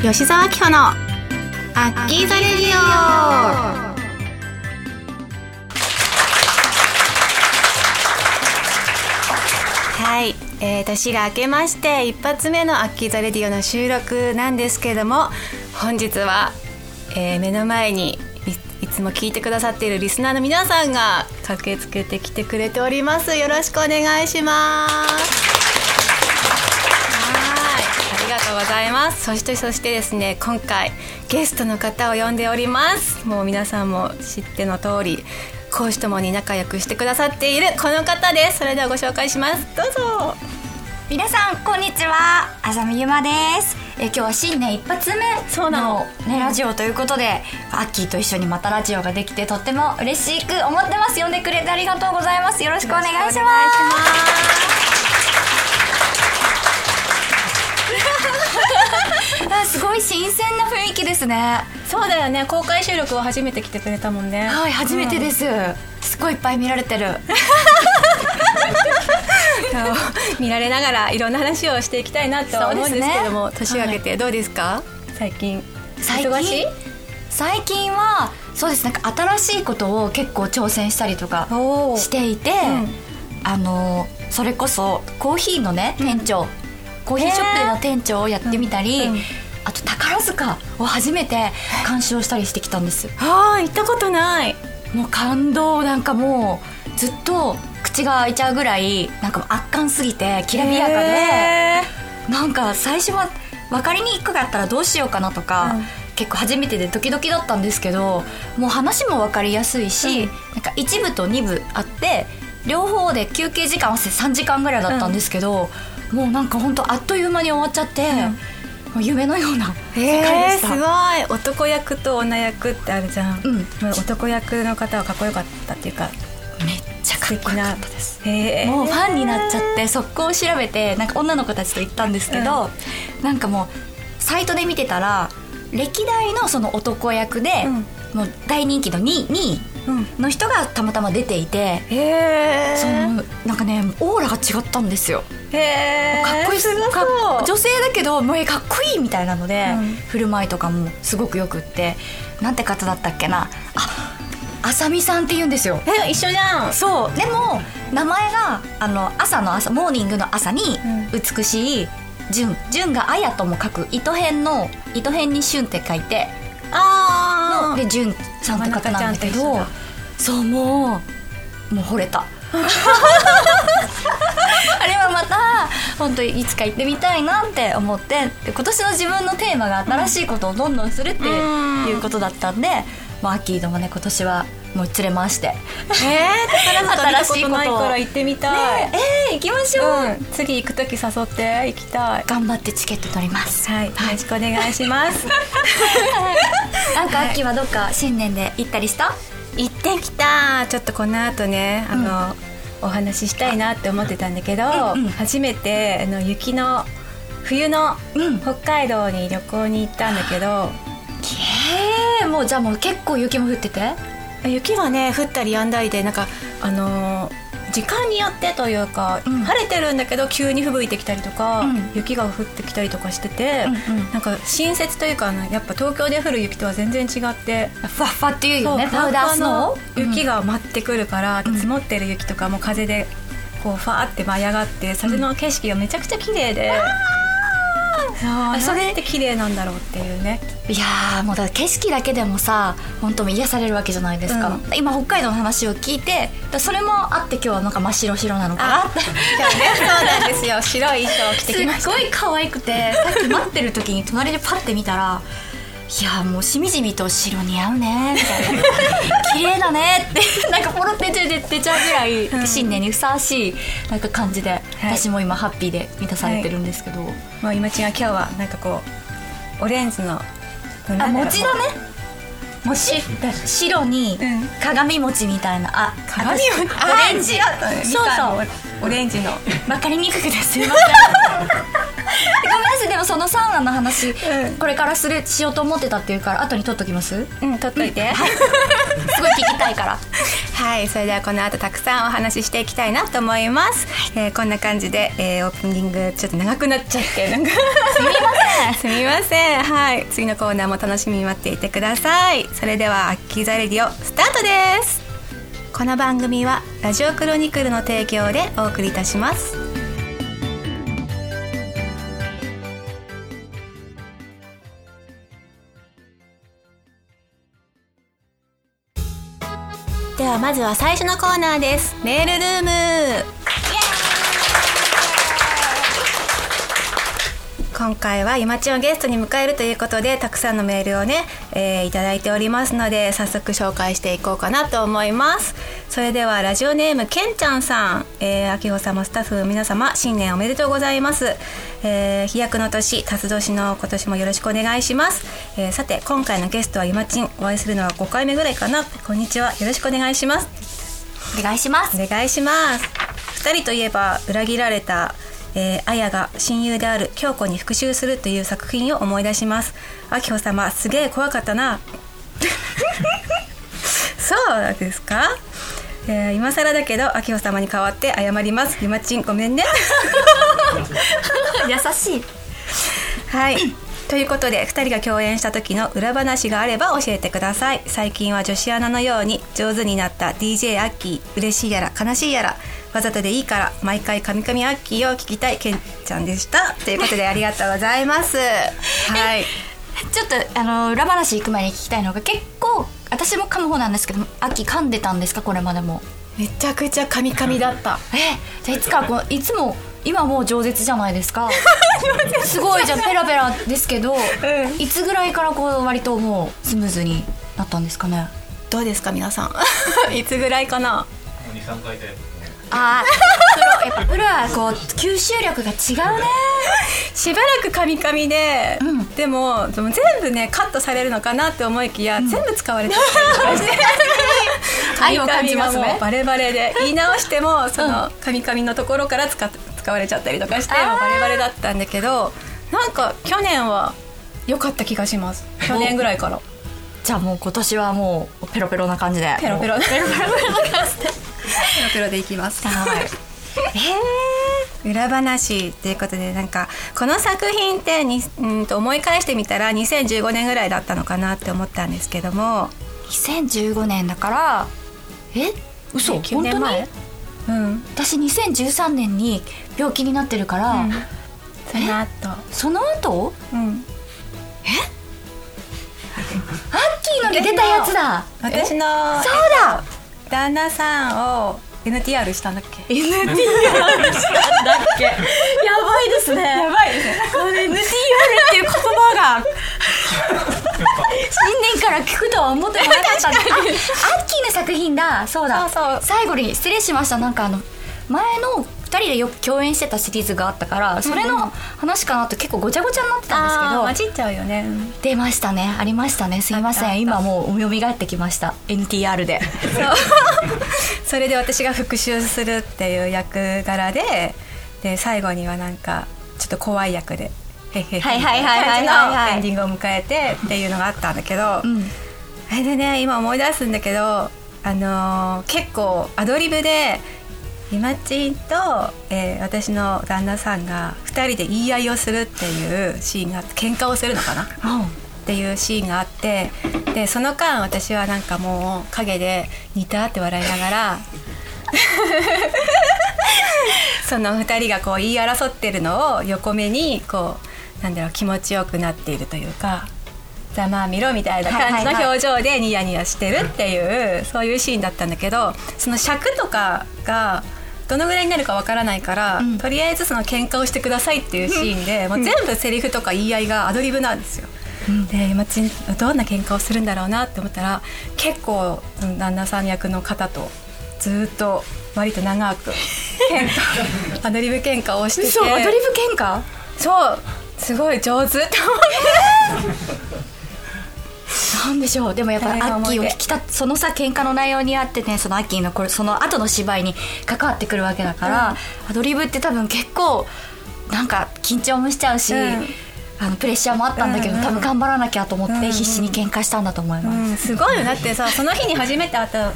吉澤明穂のアッキーザレディオ。はい、えー、年が明けまして一発目のアッキーザレディオの収録なんですけれども本日は、えー、目の前にいつも聞いてくださっているリスナーの皆さんが駆けつけてきてくれております。よろしくお願いしますりがとうございます。そしてそしてですね今回ゲストの方を呼んでおります。もう皆さんも知っての通り講師ともに仲良くしてくださっているこの方です。それではご紹介します。どうぞ。皆さんこんにちは。あざみゆまです。え今日は新年一発目のねラジオということでアッキーと一緒にまたラジオができてとっても嬉しく思ってます。呼んでくれてありがとうございます。よろしくお願いしますあすごい新鮮な雰囲気ですね。そうだよね。公開収録を初めて来てくれたもんね。はい初めてです、うん、すごいいっぱい見られてる。見られながらいろんな話をしていきたいなと思うんですけども、ね、年明けてどうですか、はい、最近？最近最近はそうです。なんか新しいことを結構挑戦したりとかしていて、うん、あのそれこそコーヒーのね店長、コーヒーショップでの店長をやってみたり、うん。うん、あと宝塚を初めて鑑賞したりしてきたんです。はあ行ったことない。もう感動なんかもうずっと口が開いちゃうぐらいなんか圧巻すぎてきらびやかで。なんか最初は分かりにくかったらどうしようかなとか、うん、結構初めてでドキドキだったんですけどもう話も分かりやすいし、うん、なんか1部と2部あって両方で休憩時間合わせて3時間ぐらいだったんですけど、うん。もうなんか本当あっという間に終わっちゃって、うん、夢のような世界でした、えー、すごい。男役と女役ってあるじゃん、うん、男役の方はかっこよかったっていうかめっちゃかっこよかったです、えー、もうファンになっちゃって速攻調べてなんか女の子たちと行ったんですけど、うん、なんかもうサイトで見てたら歴代のその男役で、うん、もう大人気の 2, 2位の人がたまたま出ていて、うん、そのなんかねオーラが違ったんですよ。へかっこいいすか女性だけどもうかっこいいみたいなので、うん、振る舞いとかもすごくよくってなんて方だったっけな。ああさみさんって言うんですよ。え一緒じゃん。そう。でも名前があの朝の朝モーニングの朝に美しい純純が「あや」とも書く糸辺の糸辺に「旬」って書いてああで純さんって方なんだけどそうもうもう惚れた。あれはまた本当にいつか行ってみたいなって思ってで今年の自分のテーマが新しいことをどんどんするっていうことだったんで、まあ、アッキーともね今年はもう連れ回して。えー、宝塚見たことないから行ってみたい、ね、えー、行きましょう、うん、次行く時誘って行きたい。頑張ってチケット取ります。はい、よろしくお願いします。なんかアッキーはどっか新年で行ったりした？行ってきた。ちょっとこの後ねあの、うん。お話ししたいなって思ってたんだけど、うんうん、初めてあの雪の冬の北海道に旅行に行ったんだけど、う ん、もうじゃあもう結構雪も降ってて？雪はね降ったりやんだりでなんかあのー時間によってというか、うん、晴れてるんだけど急に吹雪いてきたりとか、うん、雪が降ってきたりとかしてて、うんうん、なんか新雪というかやっぱ東京で降る雪とは全然違ってふわふわっていうよね。パウダースノー雪が舞ってくるから、積もってる雪とかも風でこうファーって舞い上がってそれの景色がめちゃくちゃ綺麗で。それって綺麗なんだろうっていうね。いやもうだ景色だけでもさ本当癒されるわけじゃないですか、うん、今北海道の話を聞いてそれもあって今日はなんか真っ白白なのかな。ってそうなんですよ。白い衣装を着てきました。すごい可愛くてさっき待ってる時に隣でパッて見たらいやもうしみじみと白似合うねみたいな。綺麗だねってなんかポロって出ちゃうぐらい新年にふさわしいなんか感じで、私も今ハッピーで満たされてるんですけど、はい、もう今ちが今日はなんかこうオレンジのあ餅だね。餅？白に鏡餅みたいな、あ鏡餅？オレンジ。そうそう。オレンジの。分かりにくくてすいません ごめんなさい。でもそのサウナの話、うん、これからするしようと思ってたっていうから後に取っときます？うん取っといて、すごい聞きたいから。はいそれではこの後たくさんお話ししていきたいなと思います、えーこんな感じで、えーオープニングちょっと長くなっちゃってなんかすみません。すみません。はい。次のコーナーも楽しみに待っていてください。それではアッキーザレディオスタートです。この番組はラジオクロニクルの提供でお送りいたしますはまずは最初のコーナーです。メールルーム。今回は今ちをゲストに迎えるということでたくさんのメールをね、えーいただいておりますので早速紹介していこうかなと思います。それではラジオネームけんちゃんさん、えー、秋穂様スタッフの皆様新年おめでとうございます、えー飛躍の年辰年の今年もよろしくお願いします、えーさて今回のゲストは今ちんお会いするのは5回目ぐらいかな。こんにちはよろしくお願いします。お願いします。お願いします。2人といえば裏切られた、えー、綾が親友である京子に復讐するという作品を思い出します。明穂様すげえ怖かったな。そうですか、えー今更だけど明穂様に代わって謝ります。ゆまちんごめんね。優しい。はい。ということで2人が共演した時の裏話があれば教えてください。最近は女子アナのように上手になった DJ アッキー嬉しいやら悲しいやらわざとでいいから毎回カミカミアッキーを聞きたいけんちゃんでした。ということでありがとうございます。はい。ちょっとあの裏話行く前に聞きたいのが結構私も噛む方なんですけど秋噛んでたんですか？これまでも。めちゃくちゃカミカミだった。えじゃあいつかこういつも今もう饒舌じゃないですか？すごいじゃあペラペラですけど、いつぐらいからこう割ともうスムーズになったんですかね？どうですか皆さん。いつぐらいかな？23回でああプロやっぱプロはこう吸収力が違うね。しばらくカミカミで、うん。でもでも全部ねカットされるのかなって思いきや、全部 使われちゃったりとかして愛を感じます。ねバレバレで。言い直してもそのカミカミのところから使っ使われちゃったりとかしてバレバレだったんだけどなんか去年は良かった気がします。去年ぐらいから。じゃあもう今年はもうペロペロな感じで。ペロペロ。ペロペロな感じでペロペロでい。きますはい。裏話ということでなんかこの作品ってにうんと思い返してみたら2015年ぐらいだったのかなって思ったんですけども。2015年だからえ？嘘9本当に？年前うん私2013年に病気になってるから、うん。その後。その後？うん。アッキーのに出たやつだ。私のそうだ旦那さんを NTR したんだっけ？NTR したんだっけ？やばいですね。やばいですね。これ NTR っていう言葉が。新年から聞くとは思ってもなかったんだあアッキーの作品だ。そうだ。そうそう。最後に失礼しました。なんかあの前の2人でよく共演してたシリーズがあったからそれの話かなと結構ごちゃごちゃになってたんですけど、あー混じっちゃうよね。出ましたね。ありましたね。すいません。今もう蘇ってきました。NTR で。それで私が復讐するっていう役柄でで最後にはなんかちょっと怖い役でへっへはいはいはいはいはい。エンディングを迎えてっていうのがあったんだけど、うん。あれでね今思い出すんだけどあのー結構アドリブで今ちんと、えー私の旦那さんが2人で言い合いをするっていうシーンがあって喧嘩をするのかな？っていうシーンがあってでその間私はなんかもう陰でニタって笑いながら その2人がこう言い争ってるのを横目にこうなんだろう気持ちよくなっているというかざまあみろみたいな感じの表情でニヤニヤしてるっていうそういうシーンだったんだけどその尺とかがどのぐらいになるかわからないから、うん。とりあえずその喧嘩をしてくださいっていうシーンで、もう全部セリフとか言い合いがアドリブなんですよ。で今ちどんな喧嘩をするんだろうなって思ったら結構旦那さん役の方とずっと割と長く喧嘩アドリブ喧嘩をしてて。嘘アドリブ喧嘩？そうすごい上手って思ってしょう。でもやっぱアッキーを聞きたそのさ喧嘩の内容にあってねそのアッキーのこれその後の芝居に関わってくるわけだから、アドリブって多分結構なんか緊張もしちゃうし、うん。あのプレッシャーもあったんだけど、うんうん多分頑張らなきゃと思っうんうんて必死に喧嘩したんだと思います、うん、すごいよ。だってさその日に初めて会った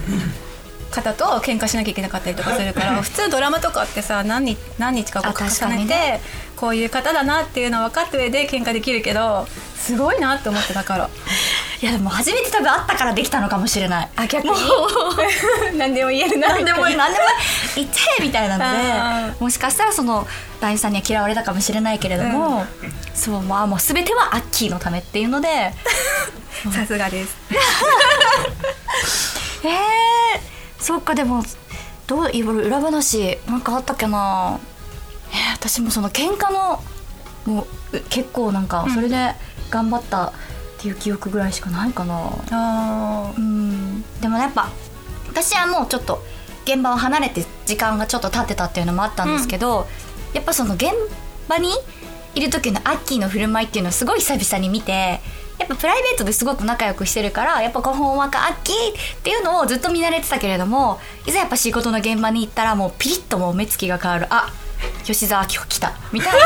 方と喧嘩しなきゃいけなかったりとかするから普通ドラマとかってさ何日何日かこあう重ねて、こういう方だなっていうの分かった上で喧嘩できるけどすごいなって思ってだからいやでも初めて多分会ったからできたのかもしれない。あ逆に？もう。何でも言えるな何でも何でも言ってみたいなあのでもしかしたらその男優さんには嫌われたかもしれないけれども、そうまあもう全てはアッキーのためっていうので。さすがです。えー、そっかでもどういろいろ裏話なんかあったっけな。えー、私もその喧嘩のもう結構なんかそれで頑張ったっていう記憶ぐらいしかないかな。あうん。でもやっぱ私はもうちょっと現場を離れて時間がちょっと経ってたっていうのもあったんですけど、やっぱその現場にいる時のアッキーの振る舞いっていうのをすごい久々に見てやっぱプライベートですごく仲良くしてるからやっぱこうほんわかアッキーっていうのをずっと見慣れてたけれどもいざやっぱ仕事の現場に行ったらもうピリッともう目つきが変わる。あ吉沢明穂来たみたいな。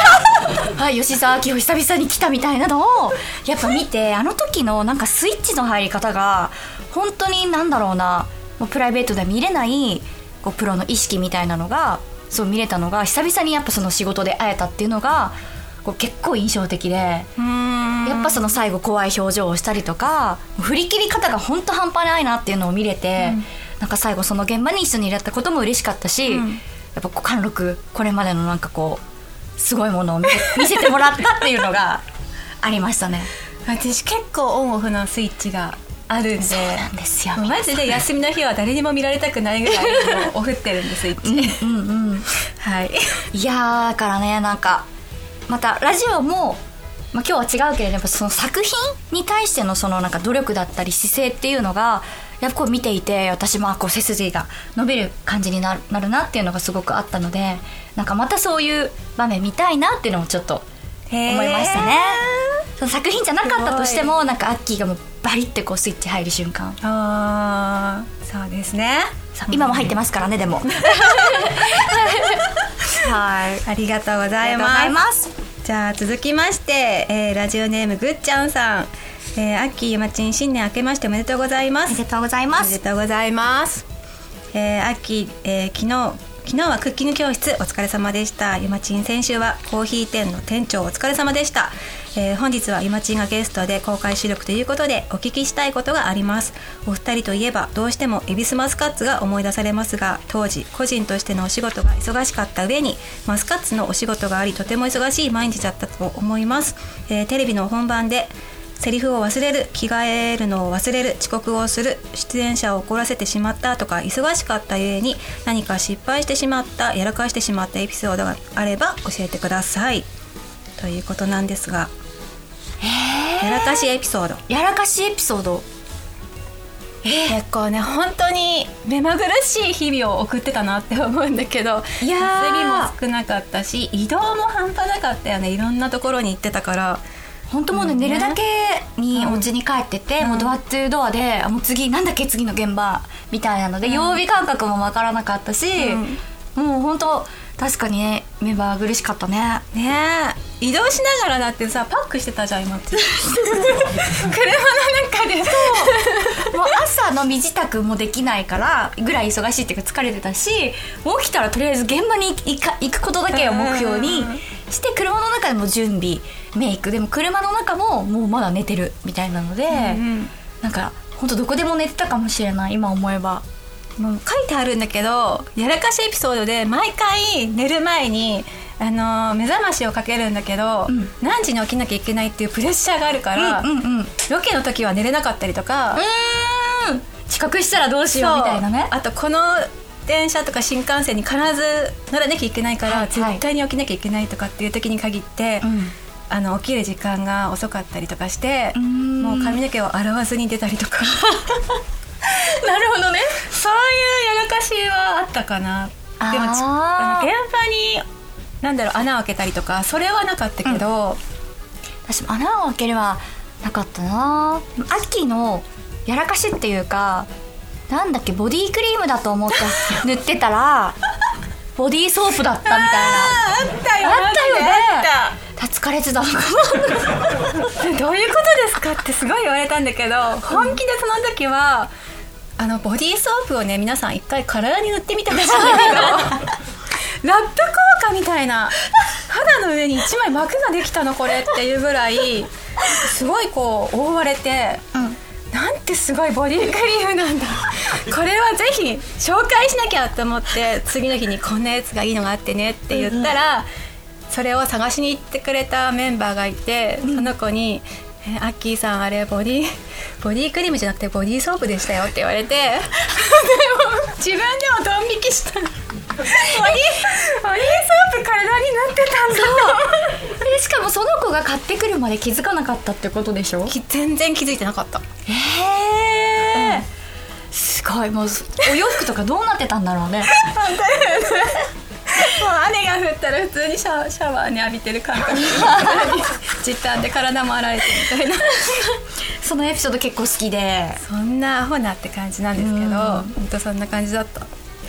はい吉沢明穂久々に来たみたいなのをやっぱ見てあの時のなんかスイッチの入り方が本当になんだろうなもうプライベートでは見れないこうプロの意識みたいなのがそう見れたのが久々にやっぱその仕事で会えたっていうのがこう結構印象的で。うん。やっぱその最後怖い表情をしたりとか振り切り方が本当半端ないなっていうのを見れて、なんか最後その現場に一緒にいられたことも嬉しかったし、うんやっぱこう貫禄これまでのなんかこうすごいものを 見せてもらったっていうのがありましたね。私結構オンオフのスイッチがあるんでそうなんですよ。もうマジで休みの日は誰にも見られたくないぐらいもうオフってるんですスイッチうんうん。はいいやーだからねなんかまたラジオも、まあ、今日は違うけれどやっぱその作品に対してのそのなんか努力だったり姿勢っていうのがやっぱこう見ていて私もあこう背筋が伸びる感じになるなるなっていうのがすごくあったのでなんかまたそういう場面見たいなっていうのもちょっと思いましたね。その作品じゃなかったとしてもなんかアッキーがもうバリってこうスイッチ入る瞬間。あーそうですね。今も入ってますからねでも。はい。ありがとうございます。じゃあ続きまして、えーラジオネームぐっちゃんさん、えー、アッキーゆまちん新年明けましておめでとうございますありがとうございまおめですとうございます。えー、秋、えー昨日昨日はクッキング教室お疲れ様でした。ゆまちん先週はコーヒー店の店長お疲れ様でした。えー本日はゆまちんがゲストで公開収録ということでお聞きしたいことがあります。お二人といえばどうしてもエビスマスカッツが思い出されますが、当時個人としてのお仕事が忙しかった上にマスカッツのお仕事がありとても忙しい毎日だったと思います。えーテレビの本番でセリフを忘れる着替えるのを忘れる遅刻をする出演者を怒らせてしまったとか忙しかったゆえに何か失敗してしまったやらかしてしまったエピソードがあれば教えてください。ということなんですがやらかしエピソード。やらかしエピソード？結構ね本当に目まぐるしい日々を送ってたなって思うんだけどいやー。休みも少なかったし移動も半端なかったよね。いろんなところに行ってたから本当もうね、うんね寝るだけにうんお家に帰ってて、うん。もうドアツードアであもう次なんだっけ次の現場みたいなので、うん。曜日感覚もわからなかったし、もう本当確かにね目まぐるしかったね。ねえ。移動しながらだってさパックしてたじゃん今って。車の中で。もう朝の身支度もできないからぐらい忙しいっていうか疲れてたし起きたらとりあえず現場に行か行くことだけを目標にして車の中でも準備メイクでも車の中ももうまだ寝てるみたいなので、うんなんか本当どこでも寝てたかもしれない今思えば。もう書いてあるんだけどやらかしエピソードで毎回寝る前にあのー目覚ましをかけるんだけど、うん。何時に起きなきゃいけないっていうプレッシャーがあるから、うんうんうん。ロケの時は寝れなかったりとか、遅刻したらどうしようみたいなね。あとこの電車とか新幹線に必ず乗らなきゃいけないから、はいはい。絶対に起きなきゃいけないとかっていう時に限って、うん。あの起きる時間が遅かったりとかしてもう髪の毛を洗わずに出たりとか。なるほどね。そういうやらかしはあったかな。でもちあの現場になんだろう穴を開けたりとかそれはなかったけど、私も穴を開けるはなかったな。アッキーのやらかしっていうかなんだっけボディクリームだと思って 塗ってたらボディーソープだったみたいな。あったよあったよね。あっ疲れてた。た どういうことですかってすごい言われたんだけど本気でその時はあのボディーソープをね皆さん一回体に塗ってみてほしいんだけどラップ効果みたいな肌の上に一枚膜ができたのこれっていうぐらいすごいこう覆われて、うん、なんてすごいボディクリームなんだ。これはぜひ紹介しなきゃと思って次の日にこんなやつがいいのがあってねって言ったら、それを探しに行ってくれたメンバーがいてその子に「えアッキーさんあれボディボディクリームじゃなくてボディーソープでしたよ」って言われて。でも自分でもドン引きした。ボディボディーソープ体になってたんだ。でしかもその子が買ってくるまで気づかなかったってことでしょ？全然気づいてなかった。へえ、うん、すごい。もうお洋服とかどうなってたんだろうね。もう雨が降ったら普通にシャシャワーに浴びてる感覚。時短で体も洗えてみたいな。そのエピソード結構好きで。そんなアホなって感じなんですけど本当そんな感じだった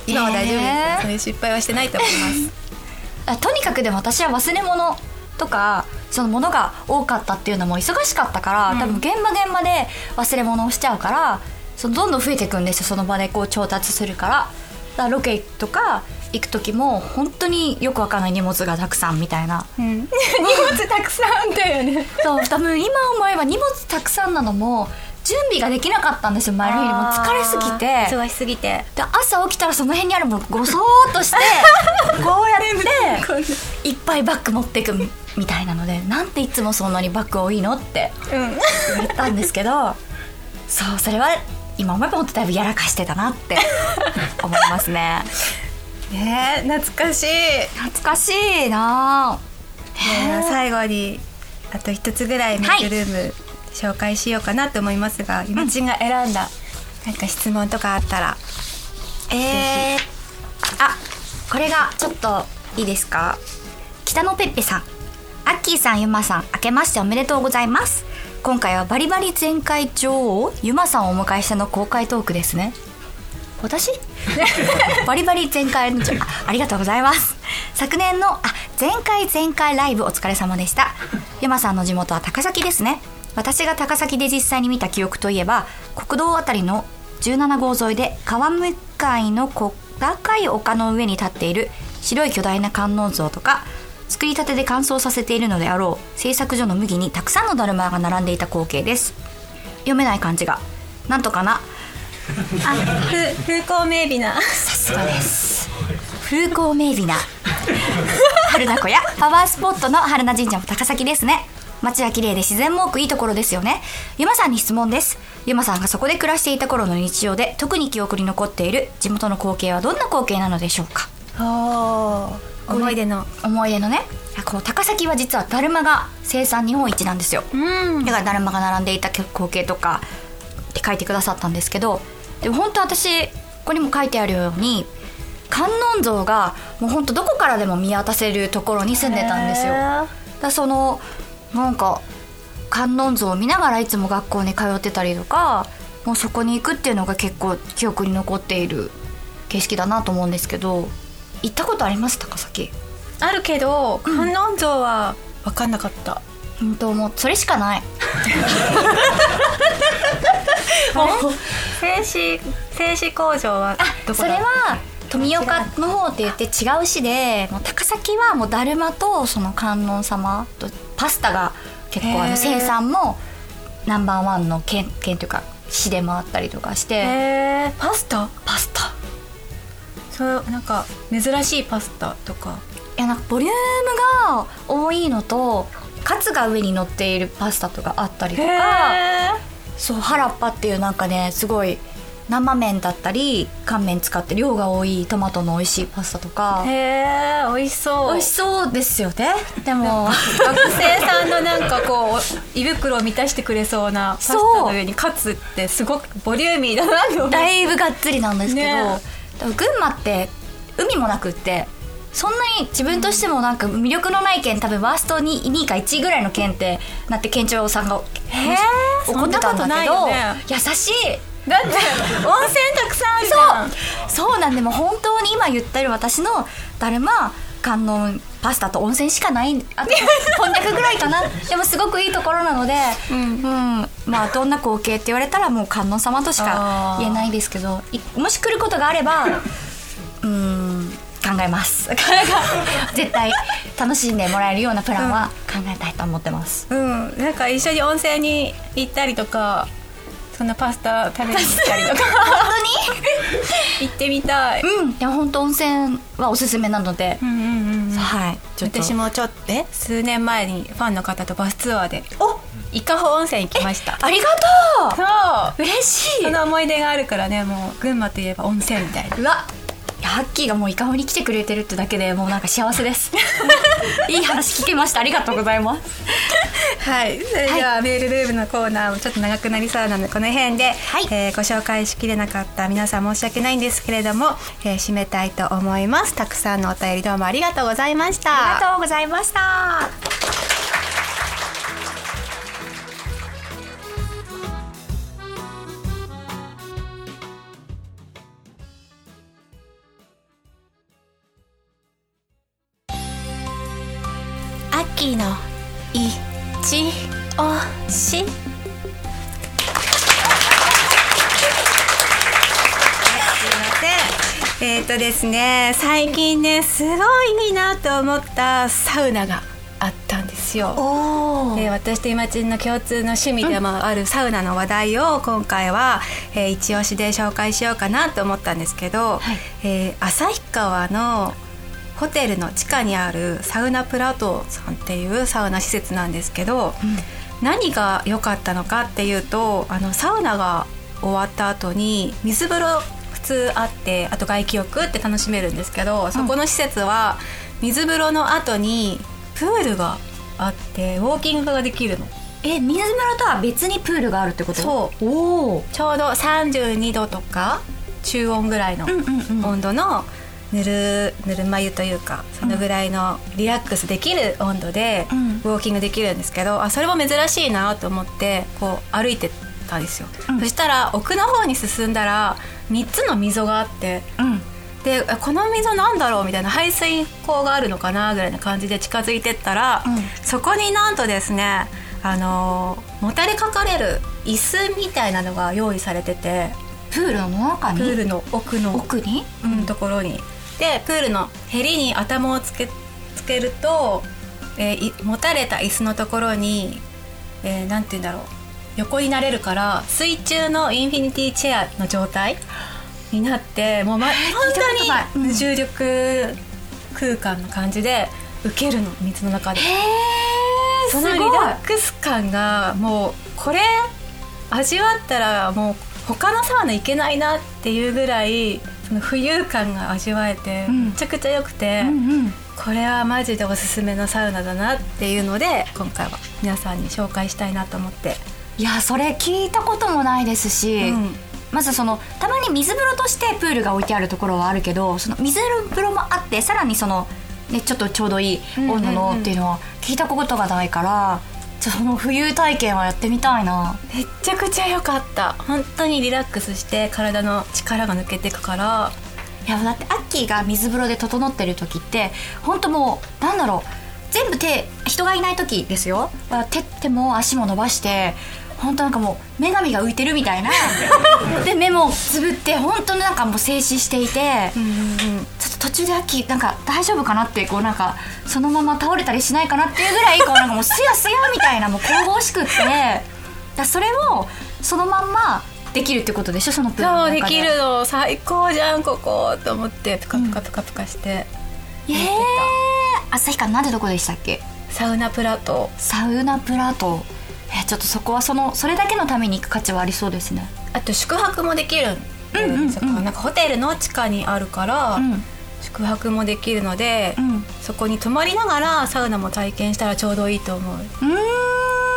今は大丈夫です、えー、そういう失敗はしてないと思います。とにかくでも私は忘れ物とかそのものが多かったっていうのも忙しかったから、うん、多分現場現場で忘れ物をしちゃうからそのどんどん増えていくんですよ。その場でこう調達するから。だからロケとか行く時も本当によくわかんない荷物がたくさんみたいな、うん、荷物たくさんだよね。そう多分今思えば荷物たくさんなのも準備ができなかったんですよ前の日にも疲れすぎて。忙しすぎて。で朝起きたらその辺にあるものごそーっとして こうやって いっぱいバッグ持っていくみたいなのでなんていつもそんなにバッグ多いのって言ったんですけど、そうそれは今思えばもっとだいぶやらかしてたなって 思いますね。ね懐かしい。懐かしいな最後にあと一つぐらいメイクルーム、はい紹介しようかなと思いますが今ちが選んだ何か質問とかあったらえー、あこれがちょっといいですか？北野ペッペさん。アッキーさんゆまさん明けましておめでとうございます。今回はバリバリ全開女王ゆまさんをお迎えしての公開トークですね。私？バリバリ全開のあありがとうございます。昨年のあ前回前回ライブお疲れ様でした。ゆまさんの地元は高崎ですね私が高崎で実際に見た記憶といえば国道あたりの17号沿いで川向かいの小高い丘の上に立っている白い巨大な観音像とか作りたてで乾燥させているのであろう製作所の麦にたくさんのだるまが並んでいた光景です。読めない漢字が。なんとかな。あ風光明媚な。さすがです。風光明媚な。春名湖や。パワースポットの春名神社も高崎ですね街は綺麗で自然も多くいいところですよね。ゆまさんに質問です。ゆまさんがそこで暮らしていた頃の日常で特に記憶に残っている地元の光景はどんな光景なのでしょうか？思い出の。思い出の。ね。こう高崎は実はだるまが生産日本一なんですよ、うん、だからだるまが並んでいた光景とかって書いてくださったんですけどでも本当私ここにも書いてあるように観音像がもう本当どこからでも見渡せるところに住んでたんですよ。だそのなんか観音像を見ながらいつも学校に通ってたりとかもうそこに行くっていうのが結構記憶に残っている景色だなと思うんですけど行ったことあります高崎あるけど観音像は分かんなかった、本当もうそれしかない。もう製紙製紙工場はどこそれは富岡の方って言って違う市でもう高崎はもうだるまとその観音様とパスタが結構あの生産もナンバーワンの県県というか市でもあったりとかして。パスタ？パスタ。そうなんか珍しいパスタとか？いやなんかボリュームが多いのとカツが上に乗っているパスタとかあったりとか。そう原っぱっていうなんかねすごい生麺だったり乾麺使って量が多いトマトの美味しいパスタとか。へえ美味しそう。美味しそうですよね。でも 学生さんのなんかこう胃袋を満たしてくれそうなパスタの上にカツってすごくボリューミーだなだいぶがっつりなんですけど、ね、群馬って海もなくってそんなに自分としてもなんか魅力のない県多分ワースト 2, 2位か1位ぐらいの県ってなって県庁さんが怒ってたんだけど、ね、優しいだって温泉たくさんあるじゃん。そう。そうなんでも本当に今言ってる私のだるま観音パスタと温泉しかないあと こんにゃくぐらいかな。でもすごくいいところなので、うん。まあどんな光景って言われたらもう観音様としか言えないですけどいもし来ることがあればうん考えます。絶対楽しんでもらえるようなプランは考えたいと思ってます、うん。なんか一緒に温泉に行ったりとかそんなパスタ食べに行ったりとか。本 行ってみたい、当にうん。でも本当温泉はおすすめなので、うんうんうんうん。はい。私もちょっとえ？数年前にファンの方とバスツアーでお？伊香保温泉行きました。ありがとそう。う嬉しい。その思い出があるからねもう群馬といえば温泉みたいな。うわいやハッキーがもうイカホに来てくれてるってだけでもうなんか幸せです。いい話聞けました。ありがとうございます。はい。それでは、メールルームのコーナーもちょっと長くなりそうなのでこの辺で、はい。えーご紹介しきれなかった皆さん申し訳ないんですけれども、えー締めたいと思います。たくさんのお便りどうもありがとうございました。ありがとうございましたキーのいちおしえっ、とですね最近ねすごいいいなと思ったサウナがあったんですよ。おで私と今ちんの共通の趣味でもあるサウナの話題を今回は、えー一押しで紹介しようかなと思ったんですけど、はい。えー旭川のホテルの地下にあるサウナプラトーさんっていうサウナ施設なんですけど、何が良かったのかっていうとあのサウナが終わった後に水風呂普通あってあと外気浴って楽しめるんですけど、そこの施設は水風呂の後にプールがあってウォーキングができるの。え水風呂とは別にプールがあるってこと？そう。おおちょうど32度とか中温ぐらいのうんうんうん。温度のぬるぬるま湯というかそのぐらいのリラックスできる温度でウうん。ォーキングできるんですけどあそれも珍しいなと思ってこう歩いてたんですよ、うん。そしたら奥の方に進んだら3つの溝があってうん。であこの溝なんだろうみたいな排水口があるのかなぐらいな感じで近づいてったら、うん。そこになんとですねあのーもたれかかれる椅子みたいなのが用意されててプールの中に？プールの奥の奥に？うん、ところにでプールのへりに頭をつけつけると、えーい持たれた椅子のところに、えーなんて言うんだろう。横になれるから水中のインフィニティチェアの状態になってもう、ま、本当に？無重力空間の感じで受けるの水の中で。そのリラックス感がもうこれ味わったらもう他のサウナ行けないなっていうぐらいその浮遊感が味わえてうん。めちゃくちゃ良くて、うんうん。これはマジでおすすめのサウナだなっていうので今回は皆さんに紹介したいなと思って、いやそれ聞いたこともないですし、うん。まずそのたまに水風呂としてプールが置いてあるところはあるけどその水風呂もあってさらにその、ね、ちょっとちょうどいい温度のっていうのは聞いたことがないから、ちょその浮遊体験はやってみたいな。めっちゃくちゃ良かった。本当にリラックスして体の力が抜けていくから。いやだってアッキーが水風呂で整ってる時って本当もうなんだろう。全部手人がいない時ですよ。は手手も足も伸ばして本当なんかもう女神が浮いてるみたいな。で目もつぶって本当になんかもう静止していて、うんうんうん途中でアッキーなんか大丈夫かなってこうなんかそのまま倒れたりしないかなっていうぐらいこうなんかもうすやすやみたいなもう神々しくって。だそれをそのまんまできるってことでしょそのプールできるの最高じゃんここと思って。プカプカプカプカして、ええ旭川なんでどこでしたっけ？サウナプラト。サウナプラト。えちょっとそこはそのそれだけのために行く価値はありそうですね。あと宿泊もできるうんうんうん。なんかホテルの地下にあるから、うん宿泊もできるので、うん。そこに泊まりながらサウナも体験したらちょうどいいと思う、う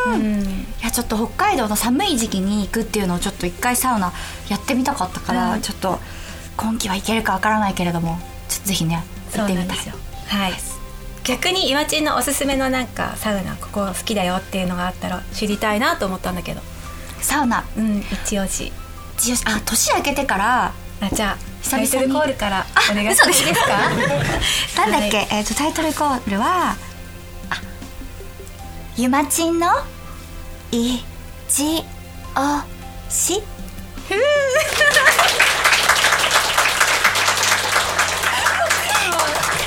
ーん。うん。いやちょっと北海道の寒い時期に行くっていうのをちょっと一回サウナやってみたかったから、うん。ちょっと今季は行けるかわからないけれどもちょっとぜひね行ってみたい。なんです。よはい逆に岩ちんのおすすめのなんかサウナここ好きだよっていうのがあったら知りたいなと思ったんだけど。サウナ。うん一押し。一応あ年明けてからあじゃあタイトルコールからお願いしていいですか なんだっけ、えっ、とタイトルコールはあゆまちんのいちおし。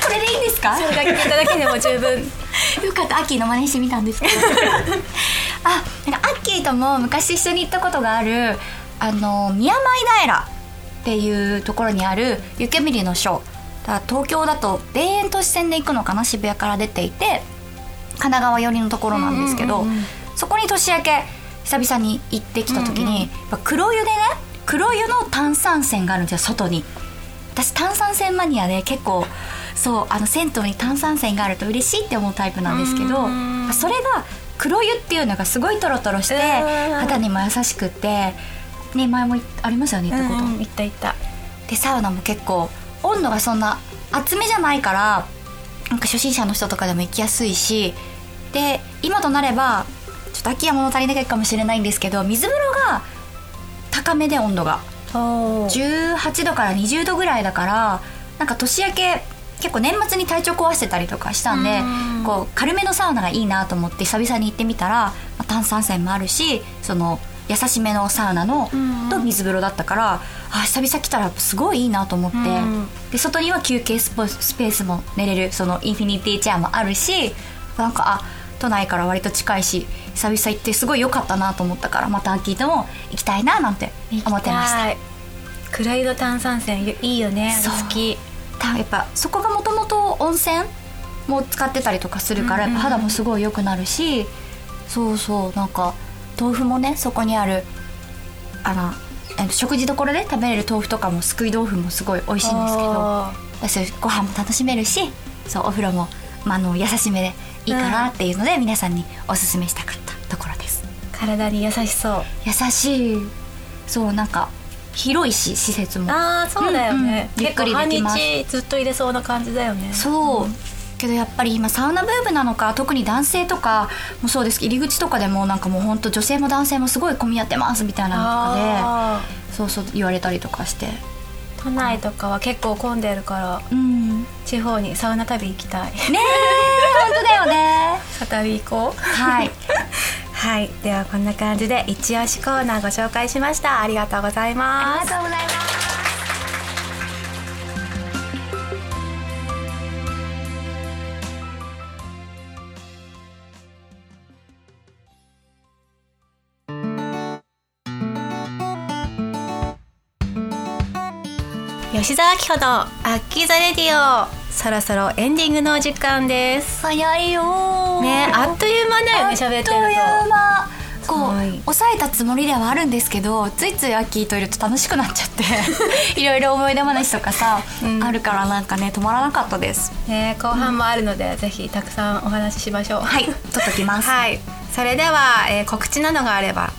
これでいいんですか？それだけ聞いただけでも十分。よかったアッキーの真似してみたんですけど。あなんかアッキーとも昔一緒に行ったことがあるあの宮前平っていうところにある湯煙のショー。だ東京だと田園都市線で行くのかな渋谷から出ていて神奈川寄りのところなんですけど、うんうんうんうん。そこに年明け久々に行ってきた時に、うんうん黒湯でね黒湯の炭酸泉があるんですよ外に。私炭酸泉マニアで結構そうあの銭湯に炭酸泉があると嬉しいって思うタイプなんですけどうんそれが黒湯っていうのがすごいトロトロしてうん。肌にも優しくってね前もありますよね行ったこと、うんうん、いったいった。でサウナも結構温度がそんな厚めじゃないからなんか初心者の人とかでも行きやすいしで今となればちょっと秋は物足りないかもしれないんですけど水風呂が高めで温度が。お18度から20度ぐらいだからなんか年明け結構年末に体調壊してたりとかしたんでうん。こう軽めのサウナがいいなと思って久々に行ってみたら、まあ炭酸泉もあるしその優しめのサウナのうんと水風呂だったからあ久々来たらすごいいいなと思って。うんで外には休憩スポスペースも寝れるそのインフィニティチェアもあるしなんかあ都内から割と近いし久々行ってすごい良かったなと思ったからまたアッキーとも行きたいななんて思ってました。た暗いの炭酸泉いいよね好き。たやっぱそこがもともと温泉も使ってたりとかするから、肌もすごい良くなるしそうそうなんか豆腐もねそこにあるあのえ食事どころで食べれる豆腐とかもすくい豆腐もすごい美味しいんですけどご飯も楽しめるしそうお風呂も、まあ、あの優しめでいいかなっていうので、皆さんにおすすめしたかったところです。ー体に優しそう。優しい。そうなんか広いし施設も。ああそうだよね、うんうん。ゆっくりできます。ずっと入れそうな感じだよね。そうけどやっぱり今サウナブームなのか特に男性とかもそうです。けど入り口とかでもなんかもう本当女性も男性もすごい混み合ってますみたいなのとかあでそうそう言われたりとかして。ー都内とかは結構混んでるからうん。ね地方にサウナ旅行きたい。え本当だよね。再び行こうはい。はい。ではこんな感じで一押しコーナーご紹介しました。ありがとうございあます。りがとうございます吉沢明子のアッキーザレディオ。そろそろエンディングのお時間です。早いよー。ねあっという間だよね喋ってるとあっという間こう、はい。抑えたつもりではあるんですけどついついアッキーといると楽しくなっちゃって いろいろ思い出話とかさ、うん。あるからなんかね止まらなかったです。ね後半もあるので、ぜひたくさんお話ししましょう。はい取っときます、はい。それでは、えー告知などがあれば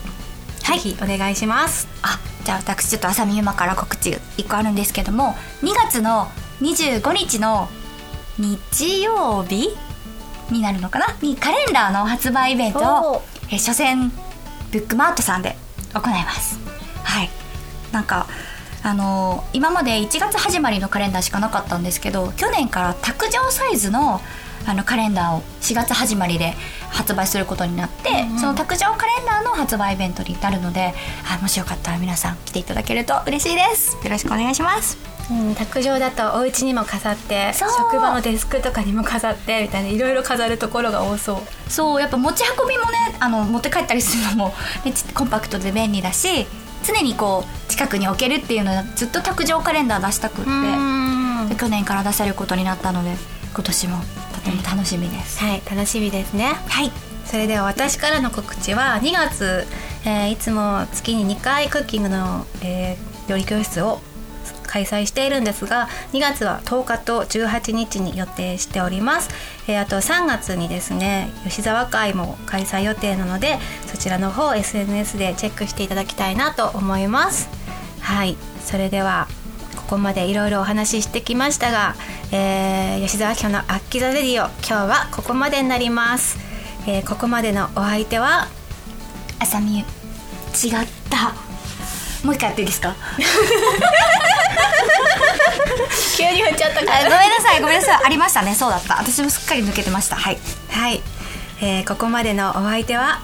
はい。お願いします。あじゃあ私ちょっと浅見ゆまから告知1個あるんですけども2月の25日の日曜日になるのかな？にカレンダーの発売イベントおをえ初戦ブックマートさんで行います。はい。なんかあのー今まで1月始まりのカレンダーしかなかったんですけど去年から卓上サイズのあのカレンダーを4月始まりで発売することになって、うんうん。その卓上カレンダーの発売イベントになるのであもしよかったら皆さん来ていただけると嬉しいです。よろしくお願いします。うん、卓上だとお家にも飾って職場のデスクとかにも飾ってみたいないろいろ飾るところが多そう。そうやっぱ持ち運びもねあの持って帰ったりするのも、ね、ちコンパクトで便利だし常にこう近くに置けるっていうのはずっと卓上カレンダー出したくって去年から出せることになったので今年もとても楽しみです、はい楽しみですね。はい。それでは私からの告知は2月、えーいつも月に2回クッキングの、えー料理教室を開催しているんですが2月は10日と18日に予定しております、えーあと3月にですね吉沢会も開催予定なのでそちらの方 SNS でチェックしていただきたいなと思います。はい。それではここまでいろいろお話ししてきましたが、えー吉沢明子の「アッキザレディオ」今日はここまでになります、えーここまでのお相手はあさみゆ違った。もう一回やっていいですか？急に振っちゃったかあごめんらなさいごめんなさい。ありましたね。そうだった。私もすっかり抜けてました。はい。はい、えーここまでのお相手は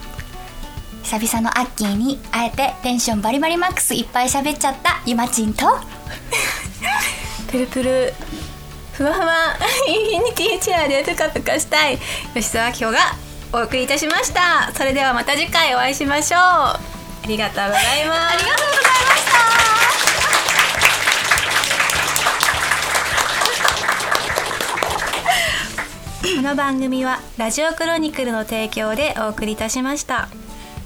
久々のアッキーにあえてテンションバリバリマックスいっぱい喋っちゃったゆまちんと。プルプルふわふわインフィニティチェアでプカプカしたい。吉沢明子がお送りいたしました。それではまた次回お会いしましょう。ありがとうございます。ありがとうございました。この番組はラジオクロニクルの提供でお送りいたしました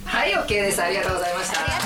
はい OK です。ありがとうございました。